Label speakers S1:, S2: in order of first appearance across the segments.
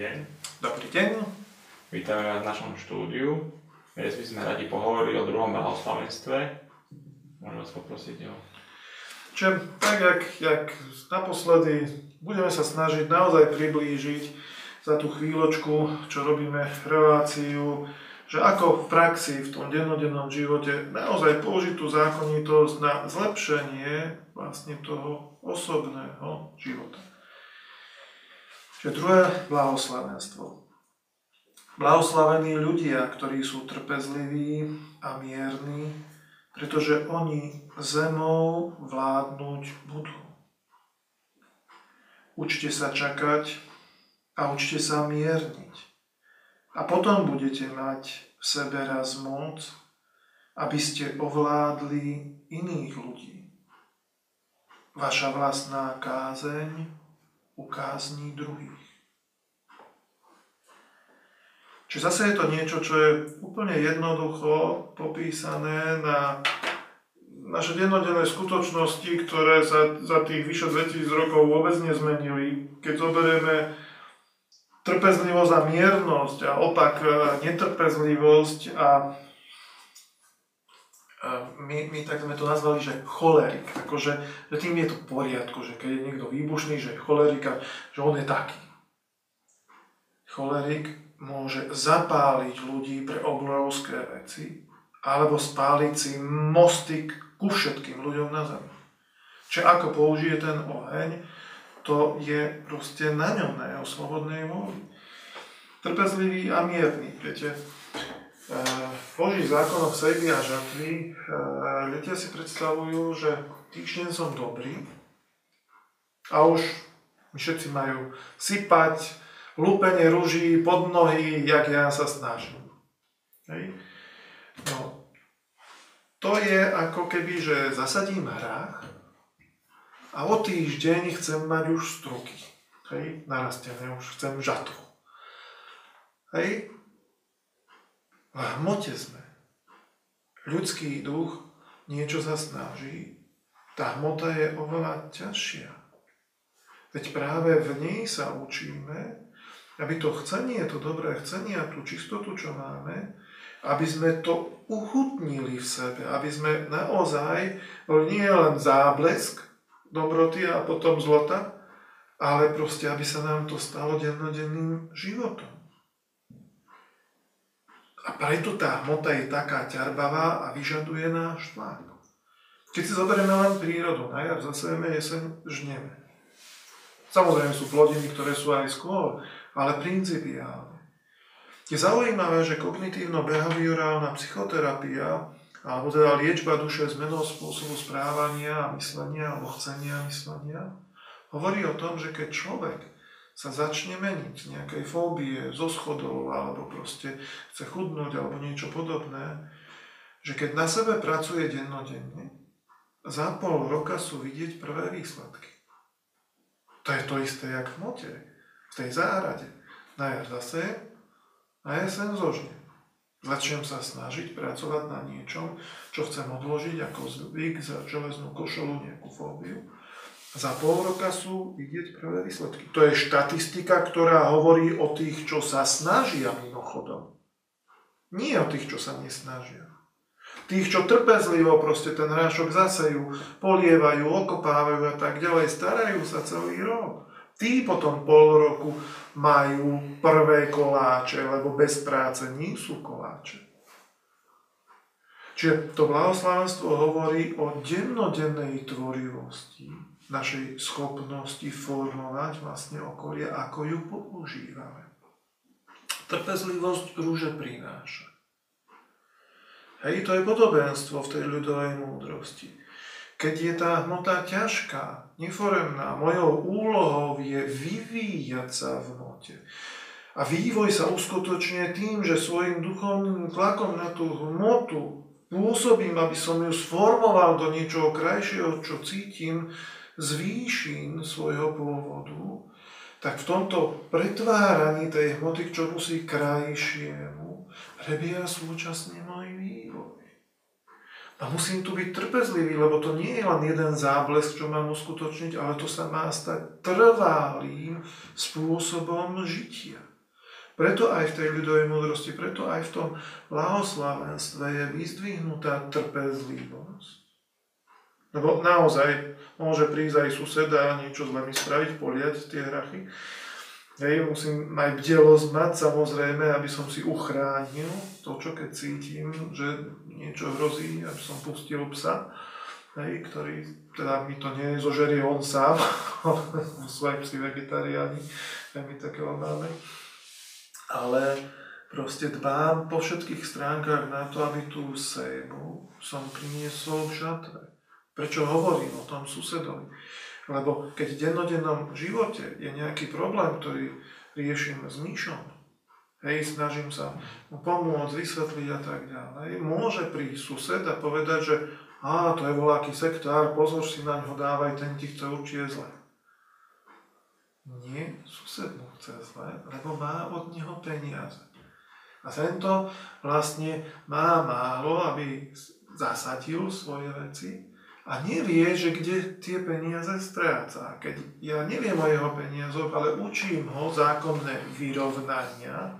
S1: deň.
S2: Dobrý deň.
S1: Vítame vás v našom štúdiu. Dnes by sme radi pohovorili o druhom blahoslavenstve. Môžem vás poprosiť o...
S2: Čiže tak, jak, jak naposledy, budeme sa snažiť naozaj priblížiť za tú chvíľočku, čo robíme reláciu, že ako v praxi, v tom dennodennom živote naozaj použiť tú zákonitosť na zlepšenie vlastne toho osobného života. Čiže druhé blahoslavenstvo. Blahoslavení ľudia, ktorí sú trpezliví a mierni, pretože oni zemou vládnuť budú. Učte sa čakať a učte sa mierniť. A potom budete mať v sebe raz moc, aby ste ovládli iných ľudí. Vaša vlastná kázeň ukázní druhých. Čiže zase je to niečo, čo je úplne jednoducho popísané na naše dennodenné skutočnosti, ktoré sa za tých vyše 2000 rokov vôbec nezmenili. Keď zoberieme trpezlivosť a miernosť a opak e, netrpezlivosť a my, my tak sme to nazvali, že cholerik, akože že tým je to poriadku, že keď je niekto výbušný, že je cholerik a že on je taký. Cholerik môže zapáliť ľudí pre obrovské veci alebo spáliť si mosty ku všetkým ľuďom na zemi. Čiže ako použije ten oheň, to je proste na ňom, na jeho slobodnej vôli. Trpezlivý a mierný, viete. V Božích zákonoch sejby a žatvy ľudia si predstavujú, že týždeň som dobrý a už všetci majú sypať lúpenie rúží pod nohy, jak ja sa snažím. Hej. No, to je ako keby, že zasadím hrách a o týždeň chcem mať už struky. Hej, narastené, už chcem žatvu. Hej, v hmote sme. Ľudský duch niečo sa snaží, tá hmota je oveľa ťažšia. Veď práve v nej sa učíme, aby to chcenie, to dobré chcenie a tú čistotu, čo máme, aby sme to uchutnili v sebe, aby sme naozaj boli nie len záblesk, dobroty a potom zlota, ale proste, aby sa nám to stalo dennodenným životom. A preto tá hmota je taká ťarbavá a vyžaduje náš tlak. Keď si zoberieme len prírodu, na jar zasejeme, jeseň žneme. Samozrejme sú plodiny, ktoré sú aj skôr, ale principiálne. Je zaujímavé, že kognitívno-behaviorálna psychoterapia alebo teda liečba duše zmenou spôsobu správania a myslenia, alebo chcenia a myslenia, hovorí o tom, že keď človek sa začne meniť z nejakej fóbie, zo schodov, alebo proste chce chudnúť, alebo niečo podobné, že keď na sebe pracuje dennodenne, za pol roka sú vidieť prvé výsledky. To je to isté, jak v mote, v tej záhrade. Na jar zase, na jeseň zožne. Začnem sa snažiť pracovať na niečom, čo chcem odložiť ako zvyk za železnú košelu, nejakú fóbiu. Za pol roka sú vidieť prvé výsledky. To je štatistika, ktorá hovorí o tých, čo sa snažia mimochodom. Nie o tých, čo sa nesnažia. Tých, čo trpezlivo proste ten hrášok zasejú, polievajú, okopávajú a tak ďalej, starajú sa celý rok. Tí potom pol roku majú prvé koláče, lebo bez práce nie sú koláče. Čiže to blahoslavenstvo hovorí o dennodennej tvorivosti, našej schopnosti formovať vlastne okolie, ako ju používame. Trpezlivosť rúže prináša. Hej, to je podobenstvo v tej ľudovej múdrosti. Keď je tá hmota ťažká, neforemná, mojou úlohou je vyvíjať sa v hmote. A vývoj sa uskutočňuje tým, že svojim duchovným tlakom na tú hmotu pôsobím, aby som ju sformoval do niečoho krajšieho, čo cítim z výšin svojho pôvodu, tak v tomto pretváraní tej hmoty k si krajšiemu prebieha súčasne môj vývoj. A musím tu byť trpezlivý, lebo to nie je len jeden záblesk, čo mám uskutočniť, ale to sa má stať trvalým spôsobom žitia. Preto aj v tej ľudovej múdrosti, preto aj v tom blahoslavenstve je vyzdvihnutá trpezlivosť. Lebo naozaj môže prísť aj suseda a niečo zle mi spraviť, poliať tie hrachy. Hej, musím aj bdelosť mať samozrejme, aby som si uchránil to, čo keď cítim, že niečo hrozí, aby som pustil psa, hej, ktorý teda mi to nie zožerie on sám, sú aj psi vegetariáni, aj my takého máme. Ale proste dbám po všetkých stránkach na to, aby tú sému som priniesol v žatve. Prečo hovorím o tom susedovi? Lebo keď v dennodennom živote je nejaký problém, ktorý riešim s myšom, hej, snažím sa mu pomôcť, vysvetliť a tak ďalej, môže prísť sused a povedať, že a to je voláky sektár, pozor si na ňo, dávaj, ten ti chce určite zle. Nie, sused mu chce zle, lebo má od neho peniaze. A tento vlastne má málo, aby zasadil svoje veci, a nevie, že kde tie peniaze stráca. Keď ja neviem o jeho peniazoch, ale učím ho zákonné vyrovnania,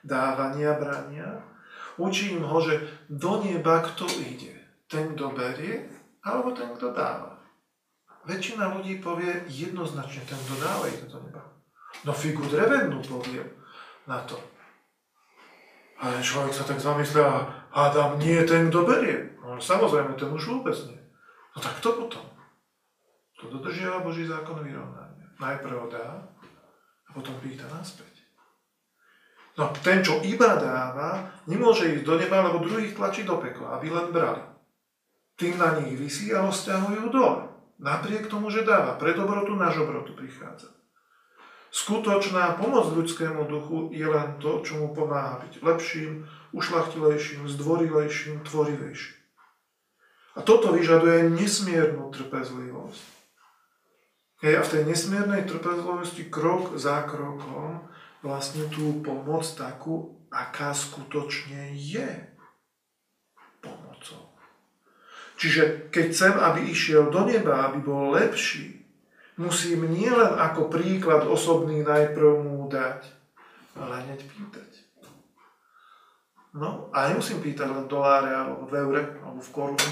S2: dávania, brania, učím ho, že do neba kto ide. Ten, kto berie, alebo ten, kto dáva. Väčšina ľudí povie jednoznačne, ten, kto dáva, ide do neba. No figu drevenú povie na to. Ale človek sa tak zamyslí a hádam, nie ten, kto berie. No, samozrejme, ten už vôbec nie. No tak to potom. To dodržiava Boží zákon vyrovnania. Najprv dá a potom pýta naspäť. No ten, čo iba dáva, nemôže ísť do neba, lebo druhých tlačí do pekla, aby len brali. Tým na nich vysí a ho stiahujú dole. Napriek tomu, že dáva. Pre dobrotu na žobrotu prichádza. Skutočná pomoc ľudskému duchu je len to, čo mu pomáha byť lepším, ušlachtilejším, zdvorilejším, tvorivejším. A toto vyžaduje nesmiernu trpezlivosť. Hej, a v tej nesmiernej trpezlivosti krok za krokom vlastne tú pomoc takú, aká skutočne je pomocou. Čiže keď chcem, aby išiel do neba, aby bol lepší, musím nielen ako príklad osobný najprv mu dať, ale hneď pýtať. No, a nemusím pýtať len doláre, alebo v eure, alebo v korune,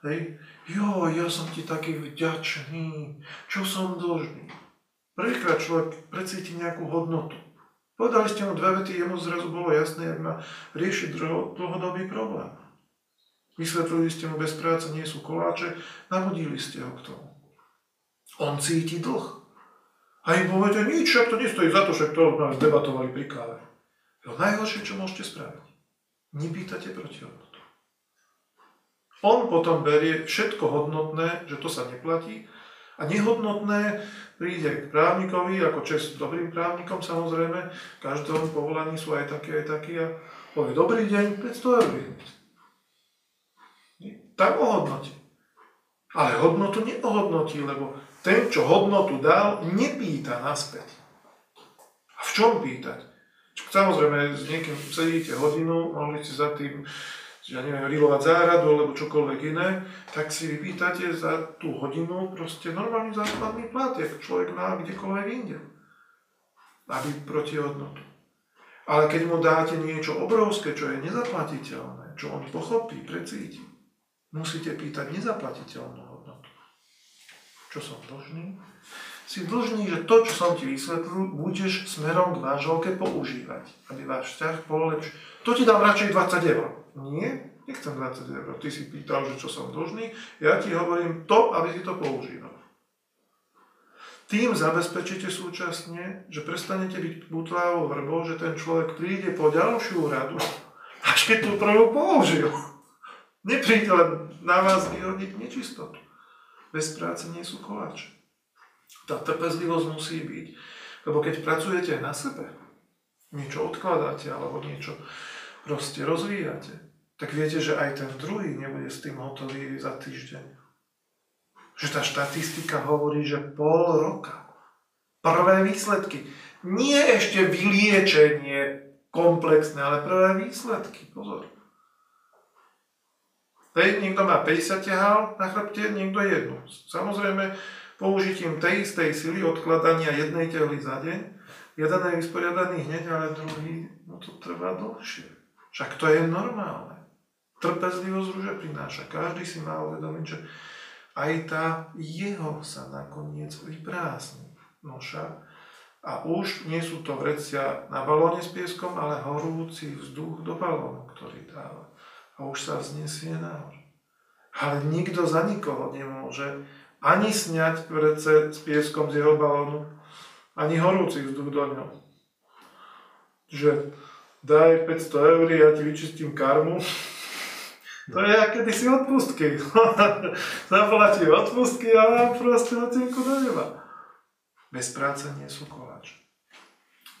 S2: Hej, jo, ja som ti taký vďačný, čo som dlžný. Prvýkrát človek precíti nejakú hodnotu. Povedali ste mu dve vety, jemu zrazu bolo jasné, jak má riešiť dlhodobý problém. Vysvetlili ste mu, bez práce nie sú koláče, navodili ste ho k tomu. On cíti dlh. A im poviete, nič, však to nestojí za to, však to nás debatovali pri káve. To najhoršie, čo môžete spraviť. Nepýtate protihodnotu. On potom berie všetko hodnotné, že to sa neplatí a nehodnotné príde k právnikovi, ako čest dobrým právnikom samozrejme, v každom povolaní sú aj také, aj takí a povie, dobrý deň, 500 eur Tak ohodnotí. Ale hodnotu neohodnotí, lebo ten, čo hodnotu dal, nepýta naspäť. A v čom pýtať? Samozrejme, s niekým sedíte hodinu, mohli ste za tým ja neviem, rilovať záhradu alebo čokoľvek iné, tak si vypýtate za tú hodinu proste normálny základný plat, jak človek má kdekoľvek inde. Aby proti hodnotu. Ale keď mu dáte niečo obrovské, čo je nezaplatiteľné, čo on pochopí, precíti, musíte pýtať nezaplatiteľnú hodnotu. Čo som dlžný? Si dlžný, že to, čo som ti vysvetlil, budeš smerom k manželke používať, aby váš vzťah bol lepší. To ti dám radšej 20 eur. Nie, nechcem 20 eur. Ty si pýtal, že čo som dlžný, ja ti hovorím to, aby si to používal. Tým zabezpečíte súčasne, že prestanete byť butlávou vrbou, že ten človek príde po ďalšiu radu, až keď tú prvú použil. Nepríde len na vás vyhodiť nečistotu. Bez práce nie sú koláče. Tá trpezlivosť musí byť. Lebo keď pracujete na sebe, niečo odkladáte alebo niečo proste rozvíjate, tak viete, že aj ten druhý nebude s tým hotový za týždeň. Že tá štatistika hovorí, že pol roka. Prvé výsledky. Nie ešte vyliečenie komplexné, ale prvé výsledky. Pozor. Hej, niekto má 50 ťahal na chrbte, niekto jednu. Samozrejme, použitím tej istej sily odkladania jednej tehly za deň, jeden je vysporiadaný hneď, ale druhý, no to trvá dlhšie. Však to je normálne. Trpezlivosť rúže prináša. Každý si má uvedomiť, že aj tá jeho sa nakoniec vyprázdni noša a už nie sú to vrecia na balóne s pieskom, ale horúci vzduch do balónu, ktorý dáva a už sa vznesie nahor. Ale nikto za nikoho nemôže ani sňať vrece s pieskom z jeho balónu, ani horúci vzduch do ňo. Že daj 500 eur, ja ti vyčistím karmu. To je akedy si odpustky. Zaplatí odpustky a proste hocienku do neba. Bez práce nie sú koláč.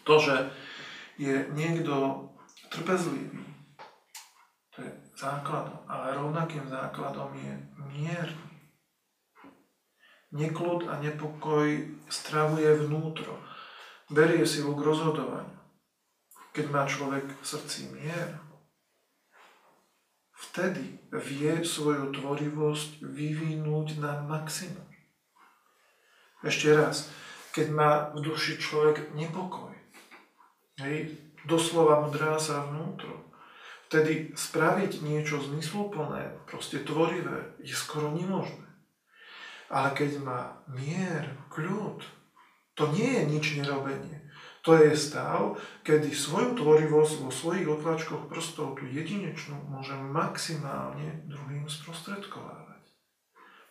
S2: To, že je niekto trpezlivý, to je základom, ale rovnakým základom je mierny. Neklud a nepokoj stravuje vnútro, berie silu k rozhodovaniu. Keď má človek v srdci mier, vtedy vie svoju tvorivosť vyvinúť na maximum. Ešte raz, keď má v duši človek nepokoj, hej, doslova mu sa vnútro, vtedy spraviť niečo zmysluplné, proste tvorivé, je skoro nemožné. Ale keď má mier, kľud, to nie je nič nerobenie. To je stav, kedy svoju tvorivosť vo svojich otlačkoch prstov, tú jedinečnú, môže maximálne druhým sprostredkovávať.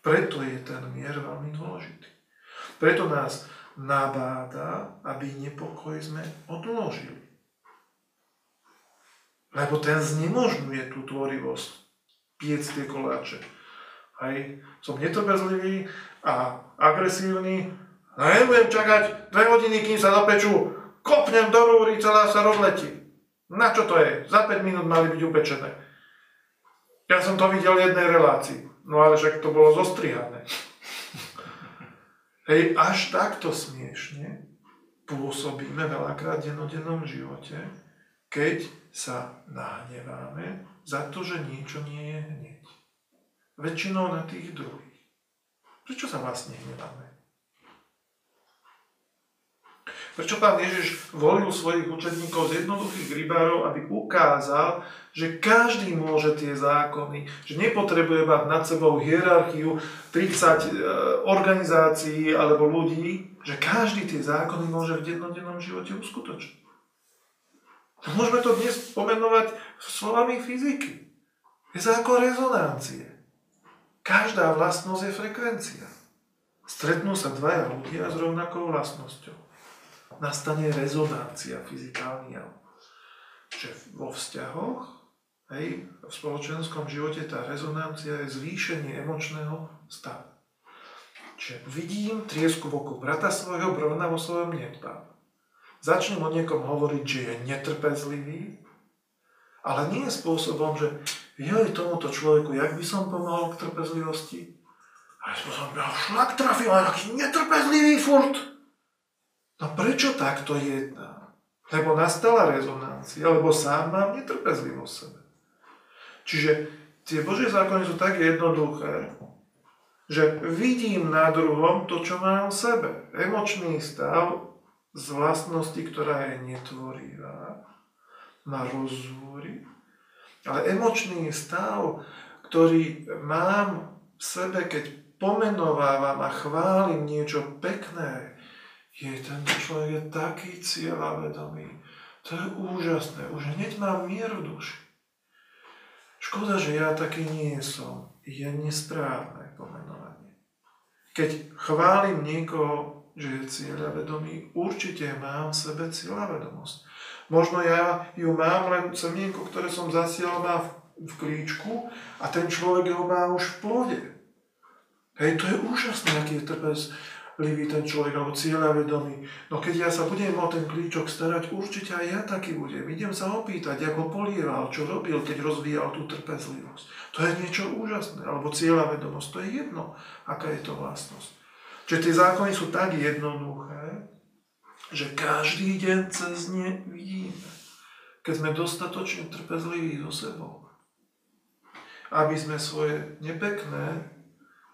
S2: Preto je ten mier veľmi dôležitý. Preto nás nabáda, aby nepokoj sme odložili. Lebo ten znemožňuje tú tvorivosť, piec tie koláče. Aj som netrpezlivý a agresívny, a nebudem čakať dve hodiny, kým sa dopečú, kopnem do rúry, celá sa rozletí. Na čo to je? Za 5 minút mali byť upečené. Ja som to videl v jednej relácii, no ale však to bolo zostrihané. Hej, až takto smiešne pôsobíme veľakrát v denodennom živote, keď sa nahneváme za to, že niečo nie je hneď. Väčšinou na tých druhých. Prečo sa vlastne hneváme? Prečo pán Ježiš volil svojich učedníkov z jednoduchých rybárov, aby ukázal, že každý môže tie zákony, že nepotrebuje mať nad sebou hierarchiu 30 e, organizácií alebo ľudí, že každý tie zákony môže v jednodennom živote uskutočniť. Môžeme to dnes pomenovať slovami fyziky. Je ako rezonancie. Každá vlastnosť je frekvencia. Stretnú sa dvaja ľudia s rovnakou vlastnosťou. Nastane rezonancia fyzikálny Že vo vzťahoch, hej, v spoločenskom živote tá rezonancia je zvýšenie emočného stavu. Čiže vidím triesku v oku brata svojho, brovna vo svojom nedbám. Začnem o niekom hovoriť, že je netrpezlivý, ale nie spôsobom, že joj tomuto človeku, jak by som pomohol k trpezlivosti? A ja spôsobom, ja šlak trafil, ale aký netrpezlivý furt. Prečo takto jedná? Lebo nastala rezonancia, lebo sám mám netrpezlivosť sebe. Čiže tie Božie zákony sú tak jednoduché, že vidím na druhom to, čo mám v sebe. Emočný stav z vlastnosti, ktorá je netvorivá, ma rozúri, ale emočný stav, ktorý mám v sebe, keď pomenovávam a chválim niečo pekné, je ten človek je taký cieľavedomý. To je úžasné. Už hneď mám mier v duši. Škoda, že ja taký nie som. Je nesprávne pomenovanie. Keď chválim niekoho že je cieľavedomý, určite mám v sebe cieľavedomosť. Možno ja ju mám len semienko, ktoré som zasial má v, v klíčku a ten človek ho má už v plode. Hej, to je úžasné, aký je trpezlivý ten človek, alebo cieľavedomý. No keď ja sa budem o ten klíčok starať, určite aj ja taký budem. Idem sa opýtať, ako polieval, čo robil, keď rozvíjal tú trpezlivosť. To je niečo úžasné, alebo cieľavedomosť, to je jedno, aká je to vlastnosť. Čiže tie zákony sú tak jednoduché, že každý deň cez ne vidíme, keď sme dostatočne trpezliví so sebou. aby sme svoje nepekné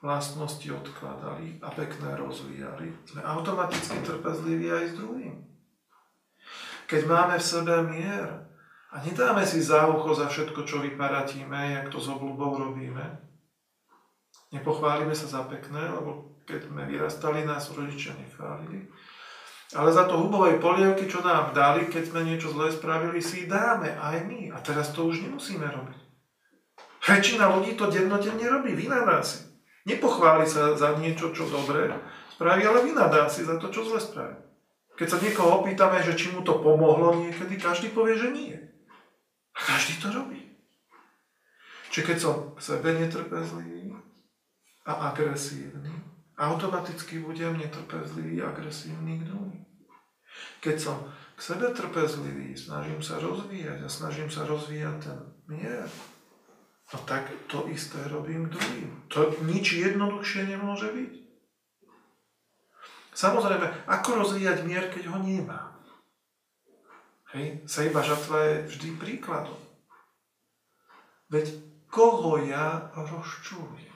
S2: vlastnosti odkladali a pekné rozvíjali, sme automaticky trpezliví aj s druhým. Keď máme v sebe mier a nedáme si za ucho za všetko, čo vyparatíme, jak to s obľubou robíme, nepochválime sa za pekné, lebo keď sme vyrastali, nás rodičia nechválili, ale za to hubovej polievky, čo nám dali, keď sme niečo zlé spravili, si dáme aj my. A teraz to už nemusíme robiť. Väčšina ľudí to dennodenne robí, vynadá si. Nepochváli sa za niečo, čo dobre spraví, ale vynadá si za to, čo zle spraví. Keď sa niekoho opýtame, že či mu to pomohlo niekedy, každý povie, že nie. A každý to robí. Čiže keď som k sebe netrpezlivý a agresívny, automaticky budem netrpezlivý, agresívny k druhým. Keď som k sebe trpezlivý, snažím sa rozvíjať a snažím sa rozvíjať ten mier, no tak to isté robím druhým. To nič jednoduchšie nemôže byť. Samozrejme, ako rozvíjať mier, keď ho nemá? Hej, sejba žatva je vždy príkladom. Veď koho ja rozčúlim?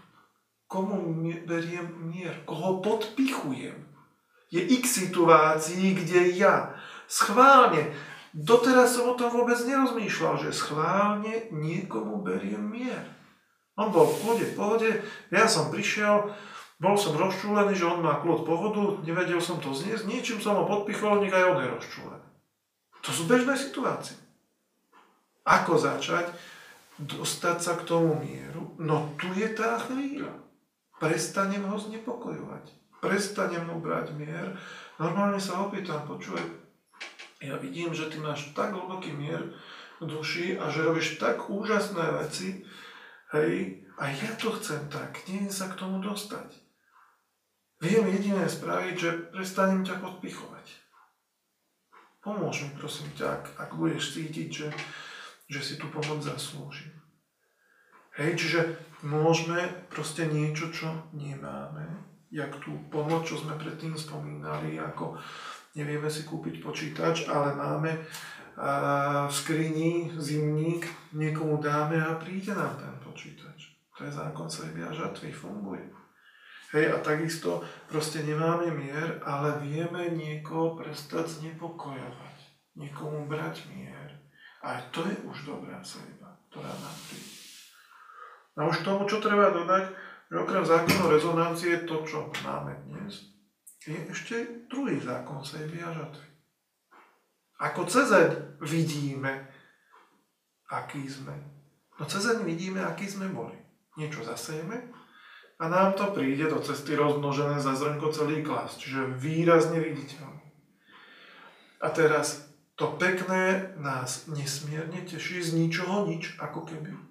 S2: komu beriem mier, koho podpichujem. Je x situácií, kde ja schválne, doteraz som o tom vôbec nerozmýšľal, že schválne niekomu beriem mier. On bol v kľude, v pohode, ja som prišiel, bol som rozčúlený, že on má kľud pohodu, nevedel som to zniesť, niečím som ho podpichol, nech aj on je rozčúlený. To sú bežné situácie. Ako začať dostať sa k tomu mieru? No tu je tá chvíľa prestanem ho znepokojovať. Prestanem mu brať mier. Normálne sa opýtam, počuj, ja vidím, že ty máš tak hlboký mier v duši a že robíš tak úžasné veci, hej, a ja to chcem tak, neviem sa k tomu dostať. Viem jediné spraviť, že prestanem ťa podpichovať. Pomôž mi prosím ťa, ak, ak budeš cítiť, že, že si tu pomoc zaslúžim. Hej, čiže môžeme proste niečo, čo nemáme, jak tú pomoc, čo sme predtým spomínali, ako nevieme si kúpiť počítač, ale máme v skrini zimník, niekomu dáme a príde nám ten počítač. To je zákon sejby žatvy, funguje. Hej, a takisto proste nemáme mier, ale vieme niekoho prestať znepokojovať, niekomu brať mier. A to je už dobrá sejba, ktorá nám príde. A už tomu, čo treba dodať, že okrem zákonu rezonancie, to, čo máme dnes, je ešte druhý zákon sejby a žatvy. Ako cezeň vidíme, aký sme. No cezeň vidíme, aký sme boli. Niečo zasejeme a nám to príde do cesty rozmnožené za zrnko celý klas, čiže výrazne viditeľné. A teraz to pekné nás nesmierne teší z ničoho nič, ako keby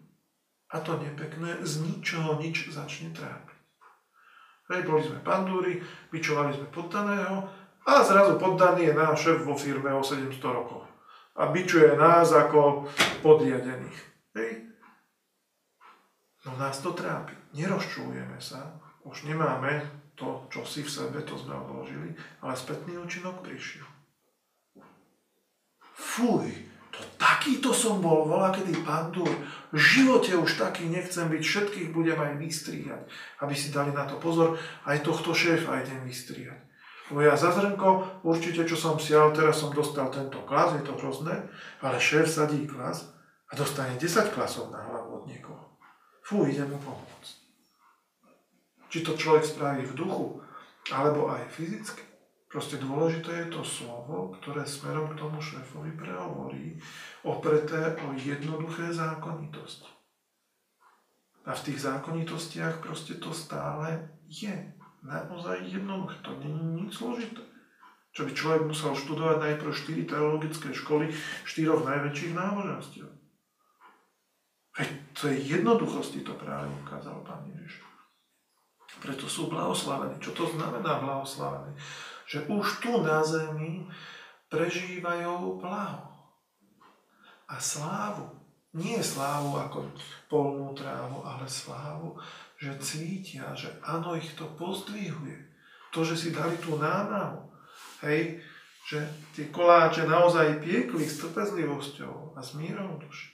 S2: a to nepekné z ničoho nič začne trápiť. Hej, boli sme pandúri, vyčovali sme poddaného a zrazu poddaný je náš šéf vo firme o 700 rokov. A bičuje nás ako podriadených. Hej. No nás to trápi. Nerozčulujeme sa. Už nemáme to, čo si v sebe, to sme odložili, ale spätný účinok prišiel. Fuj, to takýto som bol, volá kedy pandúr. V živote už taký nechcem byť, všetkých budem aj vystriať, aby si dali na to pozor, aj tohto šéfa idem vystriať. Lebo ja za zrnko, určite čo som sial, teraz som dostal tento klas, je to hrozné, ale šéf sadí klas a dostane 10 klasov na hlavu od niekoho. Fú, idem mu pomôcť. Či to človek spraví v duchu, alebo aj fyzicky. Proste dôležité je to slovo, ktoré smerom k tomu šéfovi prehovorí, opreté o jednoduché zákonitosti. A v tých zákonitostiach proste to stále je. Naozaj jednoduché, to je nič zložité. Čo by človek musel študovať najprv 4 teologické školy štyroch najväčších náboženstiev. Veď to je jednoduchosti, to práve ukázal Pán Ježiš. Preto sú blahoslavení. Čo to znamená blahoslavení? Že už tu na zemi prežívajú blaho a slávu. Nie slávu ako polnú trávu, ale slávu, že cítia, že áno, ich to pozdvihuje. To, že si dali tú námahu, hej, že tie koláče naozaj piekli s trpezlivosťou a s mírou duši.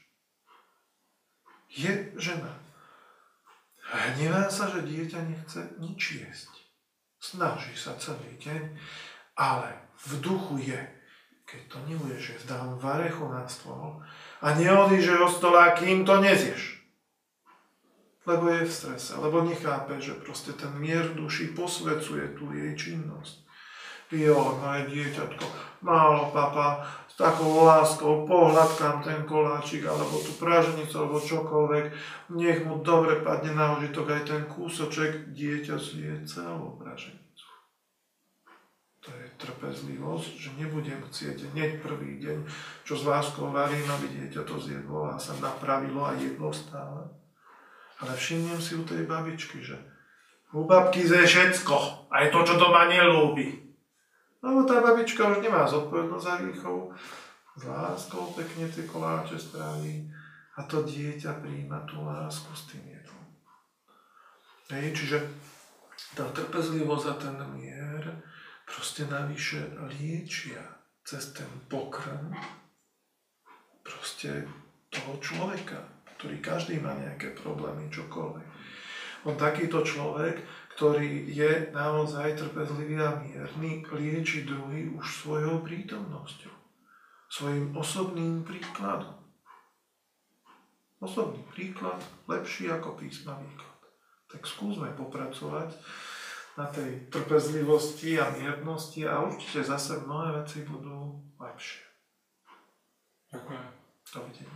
S2: Je žena. Hnevá sa, že dieťa nechce nič jesť. Snaží sa celý deň, ale v duchu je, keď to neuješ, že dám varechu na stôl a neodíže od stola, kým to nezieš. Lebo je v strese, lebo nechápe, že proste ten mier duši posvecuje tú jej činnosť. Jo, moje dieťatko, málo papa, s takou láskou pohľadkám ten koláčik, alebo tú praženicu, alebo čokoľvek, nech mu dobre padne na užitok aj ten kúsoček, dieťa zje celú praženicu. To je trpezlivosť, že nebudem chcieť hneď prvý deň, čo s láskou varím, aby dieťa to zjedlo a sa napravilo a jedlo stále. Ale všimnem si u tej babičky, že u babky zje všetko, aj to, čo doma nelúbi. Lebo tá babička už nemá zodpovednosť za výchovu, s láskou pekne tie koláče stráví a to dieťa príjma tú lásku s tým jedlom. Hej, čiže tá trpezlivosť a ten mier proste navyše liečia cez ten pokrm proste toho človeka, ktorý každý má nejaké problémy, čokoľvek. On takýto človek, ktorý je naozaj trpezlivý a mierny, lieči druhý už svojou prítomnosťou, svojim osobným príkladom. Osobný príklad lepší ako písma výklad. Tak skúsme popracovať na tej trpezlivosti a miernosti a určite zase mnohé veci budú lepšie.
S1: Ďakujem.
S2: Dovidenia.